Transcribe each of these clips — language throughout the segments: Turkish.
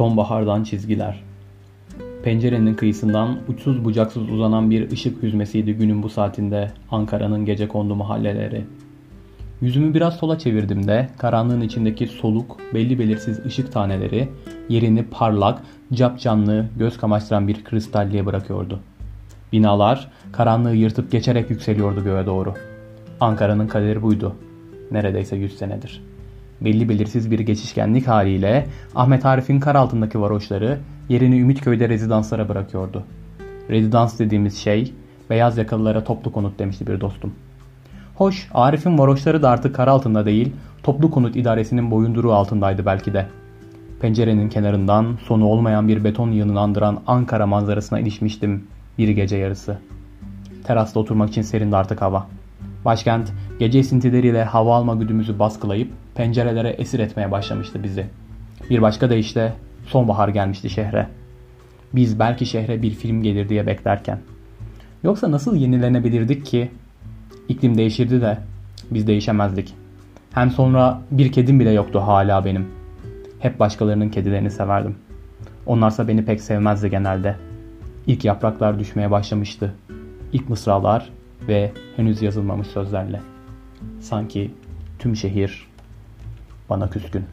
Sonbahardan çizgiler. Pencerenin kıyısından uçsuz bucaksız uzanan bir ışık hüzmesiydi günün bu saatinde Ankara'nın gece kondu mahalleleri. Yüzümü biraz sola çevirdim de karanlığın içindeki soluk, belli belirsiz ışık taneleri yerini parlak, cap canlı, göz kamaştıran bir kristalliğe bırakıyordu. Binalar karanlığı yırtıp geçerek yükseliyordu göğe doğru. Ankara'nın kaderi buydu. Neredeyse yüz senedir.'' Belli belirsiz bir geçişkenlik haliyle Ahmet Arif'in kar altındaki varoşları yerini Ümitköy'de rezidanslara bırakıyordu. Rezidans dediğimiz şey beyaz yakalılara toplu konut demişti bir dostum. Hoş Arif'in varoşları da artık kar altında değil toplu konut idaresinin boyunduruğu altındaydı belki de. Pencerenin kenarından sonu olmayan bir beton yığınını andıran Ankara manzarasına ilişmiştim bir gece yarısı. Terasta oturmak için serindi artık hava. Başkent gece esintileriyle hava alma güdümüzü baskılayıp pencerelere esir etmeye başlamıştı bizi. Bir başka deyişle sonbahar gelmişti şehre. Biz belki şehre bir film gelir diye beklerken. Yoksa nasıl yenilenebilirdik ki? İklim değişirdi de biz değişemezdik. Hem sonra bir kedim bile yoktu hala benim. Hep başkalarının kedilerini severdim. Onlarsa beni pek sevmezdi genelde. İlk yapraklar düşmeye başlamıştı. İlk mısralar ve henüz yazılmamış sözlerle. Sanki tüm şehir bana küskün.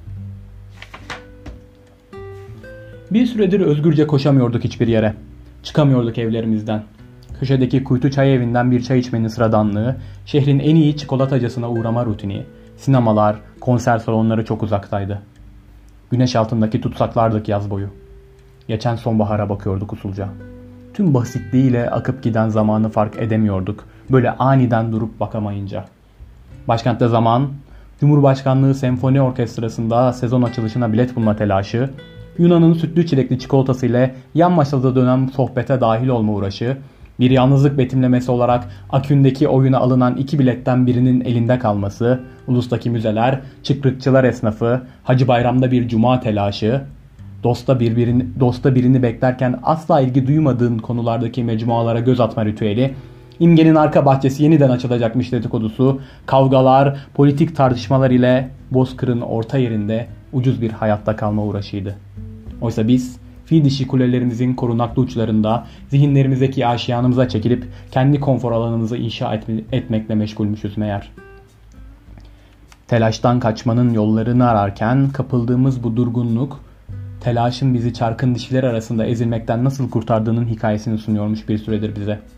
Bir süredir özgürce koşamıyorduk hiçbir yere. Çıkamıyorduk evlerimizden. Köşedeki kuytu çay evinden bir çay içmenin sıradanlığı, şehrin en iyi çikolatacısına uğrama rutini, sinemalar, konser salonları çok uzaktaydı. Güneş altındaki tutsaklardık yaz boyu. Geçen sonbahara bakıyorduk usulca. Tüm basitliğiyle akıp giden zamanı fark edemiyorduk. Böyle aniden durup bakamayınca. Başkentte zaman, Cumhurbaşkanlığı Senfoni Orkestrası'nda sezon açılışına bilet bulma telaşı, Yunan'ın sütlü çilekli çikolatası ile yan masada dönen sohbete dahil olma uğraşı, bir yalnızlık betimlemesi olarak Akün'deki oyuna alınan iki biletten birinin elinde kalması, ulustaki müzeler, çıkrıkçılar esnafı, Hacı Bayram'da bir cuma telaşı, dosta, birbirini, dosta birini beklerken asla ilgi duymadığın konulardaki mecmualara göz atma ritüeli, İmge'nin arka bahçesi yeniden açılacakmış dedikodusu, kavgalar, politik tartışmalar ile Bozkır'ın orta yerinde ucuz bir hayatta kalma uğraşıydı. Oysa biz fil dişi kulelerimizin korunaklı uçlarında zihinlerimizdeki aşiyanımıza çekilip kendi konfor alanımızı inşa etme, etmekle meşgulmüşüz meğer. Telaştan kaçmanın yollarını ararken kapıldığımız bu durgunluk, telaşın bizi çarkın dişiler arasında ezilmekten nasıl kurtardığının hikayesini sunuyormuş bir süredir bize.''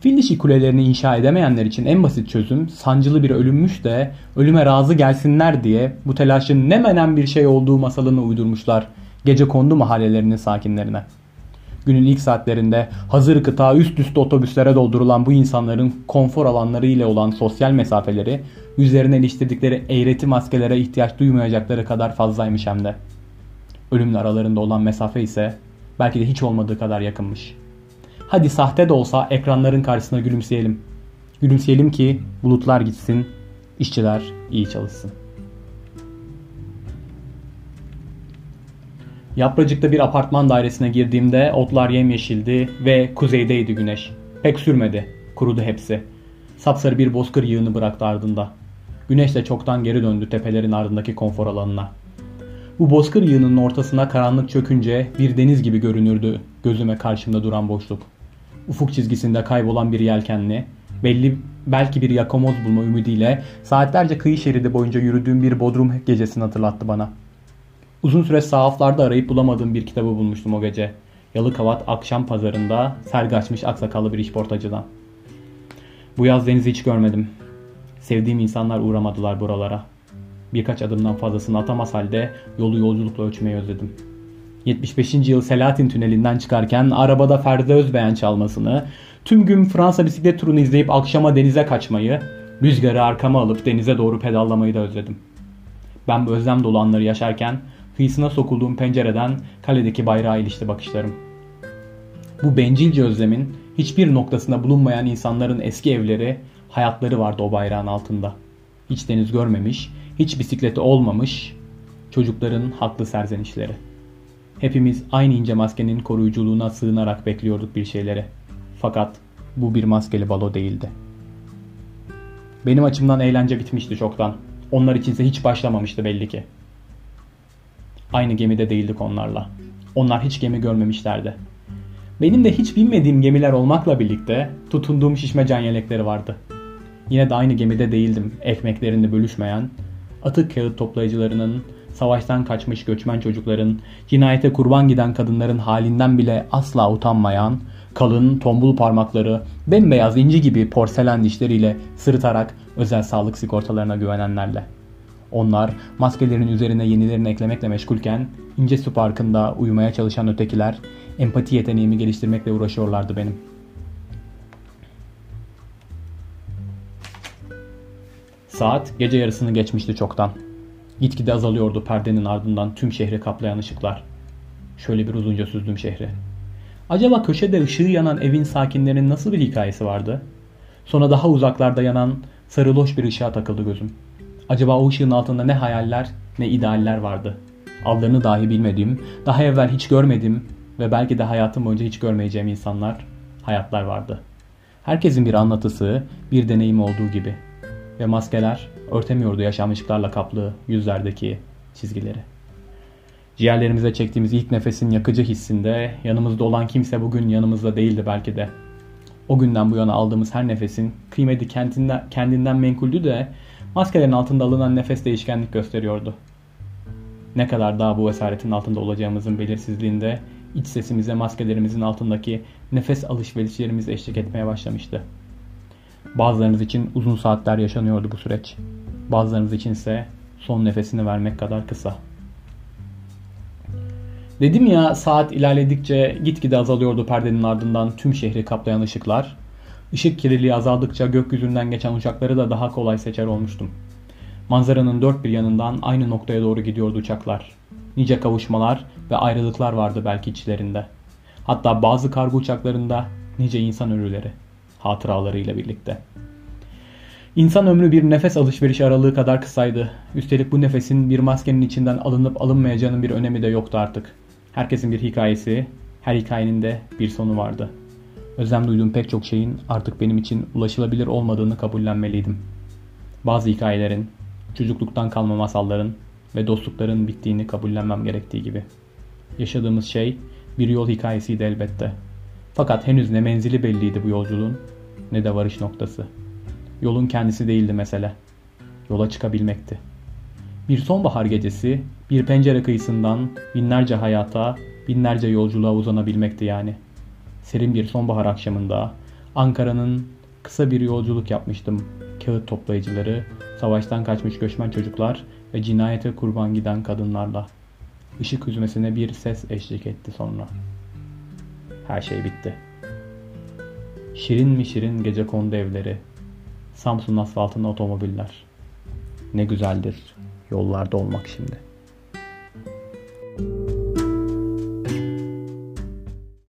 Fil dişi kulelerini inşa edemeyenler için en basit çözüm sancılı bir ölümmüş de ölüme razı gelsinler diye bu telaşın ne menen bir şey olduğu masalını uydurmuşlar gece kondu mahallelerinin sakinlerine. Günün ilk saatlerinde hazır gıta üst üste otobüslere doldurulan bu insanların konfor alanları ile olan sosyal mesafeleri üzerine iliştirdikleri eğreti maskelere ihtiyaç duymayacakları kadar fazlaymış hem de. Ölümle aralarında olan mesafe ise belki de hiç olmadığı kadar yakınmış.'' Hadi sahte de olsa ekranların karşısına gülümseyelim. Gülümseyelim ki bulutlar gitsin, işçiler iyi çalışsın. Yapracık'ta bir apartman dairesine girdiğimde otlar yemyeşildi ve kuzeydeydi güneş. Pek sürmedi, kurudu hepsi. Sapsarı bir bozkır yığını bıraktı ardında. Güneş de çoktan geri döndü tepelerin ardındaki konfor alanına. Bu bozkır yığınının ortasına karanlık çökünce bir deniz gibi görünürdü gözüme karşımda duran boşluk ufuk çizgisinde kaybolan bir yelkenli, belli belki bir yakamoz bulma ümidiyle saatlerce kıyı şeridi boyunca yürüdüğüm bir bodrum gecesini hatırlattı bana. Uzun süre sahaflarda arayıp bulamadığım bir kitabı bulmuştum o gece. Yalıkavat akşam pazarında sergi açmış aksakallı bir işportacıdan. Bu yaz denizi hiç görmedim. Sevdiğim insanlar uğramadılar buralara. Birkaç adımdan fazlasını atamaz halde yolu yolculukla ölçmeyi özledim.'' 75. yıl Selahattin Tüneli'nden çıkarken arabada Ferdi Özbeğen çalmasını, tüm gün Fransa bisiklet turunu izleyip akşama denize kaçmayı, rüzgarı arkama alıp denize doğru pedallamayı da özledim. Ben bu özlem dolu anları yaşarken kıyısına sokulduğum pencereden kaledeki bayrağa ilişti bakışlarım. Bu bencilce özlemin hiçbir noktasında bulunmayan insanların eski evleri, hayatları vardı o bayrağın altında. Hiç deniz görmemiş, hiç bisikleti olmamış, çocukların haklı serzenişleri.'' Hepimiz aynı ince maskenin koruyuculuğuna sığınarak bekliyorduk bir şeyleri. Fakat bu bir maskeli balo değildi. Benim açımdan eğlence bitmişti çoktan. Onlar içinse hiç başlamamıştı belli ki. Aynı gemide değildik onlarla. Onlar hiç gemi görmemişlerdi. Benim de hiç bilmediğim gemiler olmakla birlikte tutunduğum şişme can yelekleri vardı. Yine de aynı gemide değildim ekmeklerini bölüşmeyen, atık kağıt toplayıcılarının, savaştan kaçmış göçmen çocukların, cinayete kurban giden kadınların halinden bile asla utanmayan, kalın, tombul parmakları, bembeyaz inci gibi porselen dişleriyle sırıtarak özel sağlık sigortalarına güvenenlerle. Onlar maskelerin üzerine yenilerini eklemekle meşgulken ince su parkında uyumaya çalışan ötekiler empati yeteneğimi geliştirmekle uğraşıyorlardı benim. Saat gece yarısını geçmişti çoktan. Gitgide azalıyordu perdenin ardından tüm şehri kaplayan ışıklar. Şöyle bir uzunca süzdüm şehri. Acaba köşede ışığı yanan evin sakinlerinin nasıl bir hikayesi vardı? Sonra daha uzaklarda yanan sarı loş bir ışığa takıldı gözüm. Acaba o ışığın altında ne hayaller ne idealler vardı? Adlarını dahi bilmediğim, daha evvel hiç görmedim ve belki de hayatım boyunca hiç görmeyeceğim insanlar, hayatlar vardı. Herkesin bir anlatısı, bir deneyimi olduğu gibi. Ve maskeler örtemiyordu yaşanmışlıklarla kaplı yüzlerdeki çizgileri. Ciğerlerimize çektiğimiz ilk nefesin yakıcı hissinde yanımızda olan kimse bugün yanımızda değildi belki de. O günden bu yana aldığımız her nefesin kıymeti kendinden, kendinden menkuldü de maskelerin altında alınan nefes değişkenlik gösteriyordu. Ne kadar daha bu esaretin altında olacağımızın belirsizliğinde iç sesimize maskelerimizin altındaki nefes alışverişlerimiz eşlik etmeye başlamıştı. Bazılarımız için uzun saatler yaşanıyordu bu süreç. Bazılarımız için ise son nefesini vermek kadar kısa. Dedim ya saat ilerledikçe gitgide azalıyordu perdenin ardından tüm şehri kaplayan ışıklar. Işık kirliliği azaldıkça gökyüzünden geçen uçakları da daha kolay seçer olmuştum. Manzaranın dört bir yanından aynı noktaya doğru gidiyordu uçaklar. Nice kavuşmalar ve ayrılıklar vardı belki içlerinde. Hatta bazı kargo uçaklarında nice insan ölüleri, hatıralarıyla birlikte. İnsan ömrü bir nefes alışveriş aralığı kadar kısaydı. Üstelik bu nefesin bir maskenin içinden alınıp alınmayacağının bir önemi de yoktu artık. Herkesin bir hikayesi, her hikayenin de bir sonu vardı. Özlem duyduğum pek çok şeyin artık benim için ulaşılabilir olmadığını kabullenmeliydim. Bazı hikayelerin, çocukluktan kalma masalların ve dostlukların bittiğini kabullenmem gerektiği gibi. Yaşadığımız şey bir yol hikayesiydi elbette. Fakat henüz ne menzili belliydi bu yolculuğun ne de varış noktası. Yolun kendisi değildi mesele. Yola çıkabilmekti. Bir sonbahar gecesi bir pencere kıyısından binlerce hayata, binlerce yolculuğa uzanabilmekti yani. Serin bir sonbahar akşamında Ankara'nın kısa bir yolculuk yapmıştım. Kağıt toplayıcıları, savaştan kaçmış göçmen çocuklar ve cinayete kurban giden kadınlarla. Işık hüzmesine bir ses eşlik etti sonra. Her şey bitti. Şirin mi şirin gece kondu evleri. Samsun asfaltında otomobiller. Ne güzeldir yollarda olmak şimdi.